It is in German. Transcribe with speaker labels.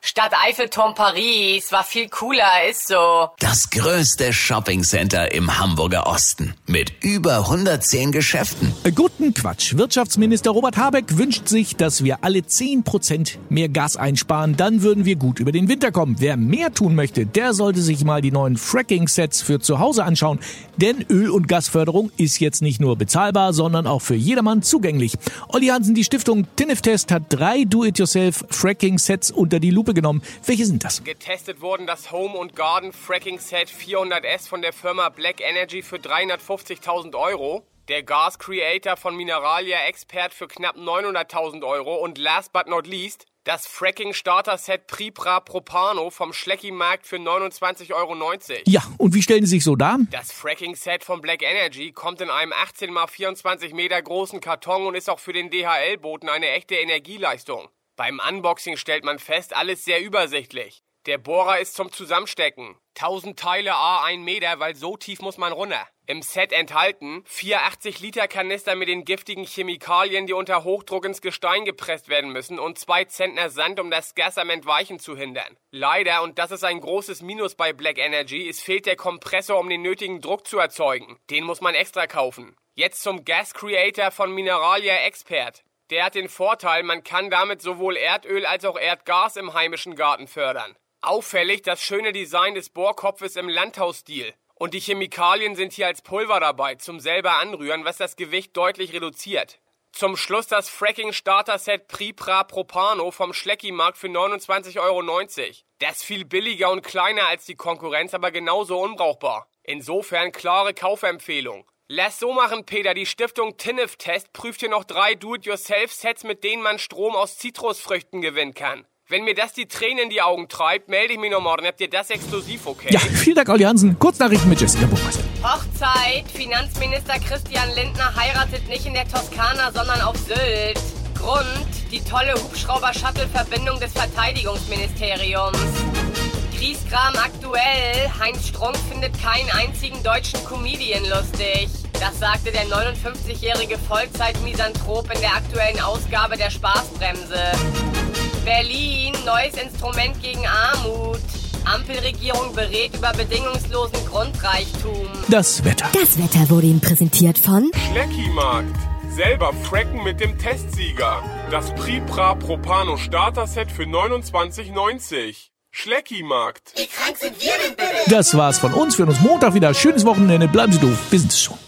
Speaker 1: Stadt Eiffelturm Paris war viel cooler, ist so.
Speaker 2: Das größte Shoppingcenter im Hamburger Osten mit über 110 Geschäften.
Speaker 3: Guten Quatsch. Wirtschaftsminister Robert Habeck wünscht sich, dass wir alle 10% mehr Gas einsparen. Dann würden wir gut über den Winter kommen. Wer mehr tun möchte, der sollte sich mal die neuen Fracking-Sets für zu Hause anschauen. Denn Öl- und Gasförderung ist jetzt nicht nur bezahlbar, sondern auch für jedermann zugänglich. Olli Hansen, die Stiftung Tinniftest hat drei Do-it-yourself-Fracking-Sets unter die Lupe genommen. Welche sind das?
Speaker 4: Getestet wurden das Home und Garden Fracking Set 400S von der Firma Black Energy für 350.000 Euro, der Gas Creator von Mineralia Expert für knapp 900.000 Euro und last but not least das Fracking Starter Set Pripra Propano vom Schlecki Markt für 29,90 Euro.
Speaker 3: Ja, und wie stellen Sie sich so dar?
Speaker 4: Das Fracking Set von Black Energy kommt in einem 18 x 24 Meter großen Karton und ist auch für den DHL-Boten eine echte Energieleistung. Beim Unboxing stellt man fest, alles sehr übersichtlich. Der Bohrer ist zum Zusammenstecken. 1000 Teile A 1 Meter, weil so tief muss man runter. Im Set enthalten 4 80 Liter Kanister mit den giftigen Chemikalien, die unter Hochdruck ins Gestein gepresst werden müssen und 2 Zentner Sand, um das Gas am Entweichen zu hindern. Leider, und das ist ein großes Minus bei Black Energy, es fehlt der Kompressor, um den nötigen Druck zu erzeugen. Den muss man extra kaufen. Jetzt zum Gas Creator von Mineralia Expert. Der hat den Vorteil, man kann damit sowohl Erdöl als auch Erdgas im heimischen Garten fördern. Auffällig das schöne Design des Bohrkopfes im Landhausstil. Und die Chemikalien sind hier als Pulver dabei, zum selber anrühren, was das Gewicht deutlich reduziert. Zum Schluss das Fracking Starter Set Pripra Propano vom Schlecki-Markt für 29,90 Euro. Das viel billiger und kleiner als die Konkurrenz, aber genauso unbrauchbar. Insofern klare Kaufempfehlung. Lass so machen, Peter. Die Stiftung Tinnef-Test prüft hier noch drei Do-it-yourself-Sets, mit denen man Strom aus Zitrusfrüchten gewinnen kann. Wenn mir das die Tränen in die Augen treibt, melde ich mich noch morgen. Habt ihr das exklusiv, okay?
Speaker 3: Ja, vielen Dank, Olli Hansen. Kurznachrichten mit Jessica Burmeister.
Speaker 1: Hochzeit. Finanzminister Christian Lindner heiratet nicht in der Toskana, sondern auf Sylt. Grund, die tolle Hubschrauber-Shuttle-Verbindung des Verteidigungsministeriums. Grieskram aktuell. Heinz Strunk findet keinen einzigen deutschen Comedian lustig. Das sagte der 59-jährige Vollzeit-Misanthrop in der aktuellen Ausgabe der Spaßbremse. Berlin, neues Instrument gegen Armut. Ampelregierung berät über bedingungslosen Grundreichtum.
Speaker 3: Das Wetter.
Speaker 5: Das Wetter wurde Ihnen präsentiert von
Speaker 6: Schlecki-Markt. Selber fracken mit dem Testsieger. Das Pripra Propano Starter Set für 29,90. Schlecki-Markt.
Speaker 3: Das war's von uns. Wir hören uns Montag wieder. Schönes Wochenende. Bleiben Sie doof. Wir sind es.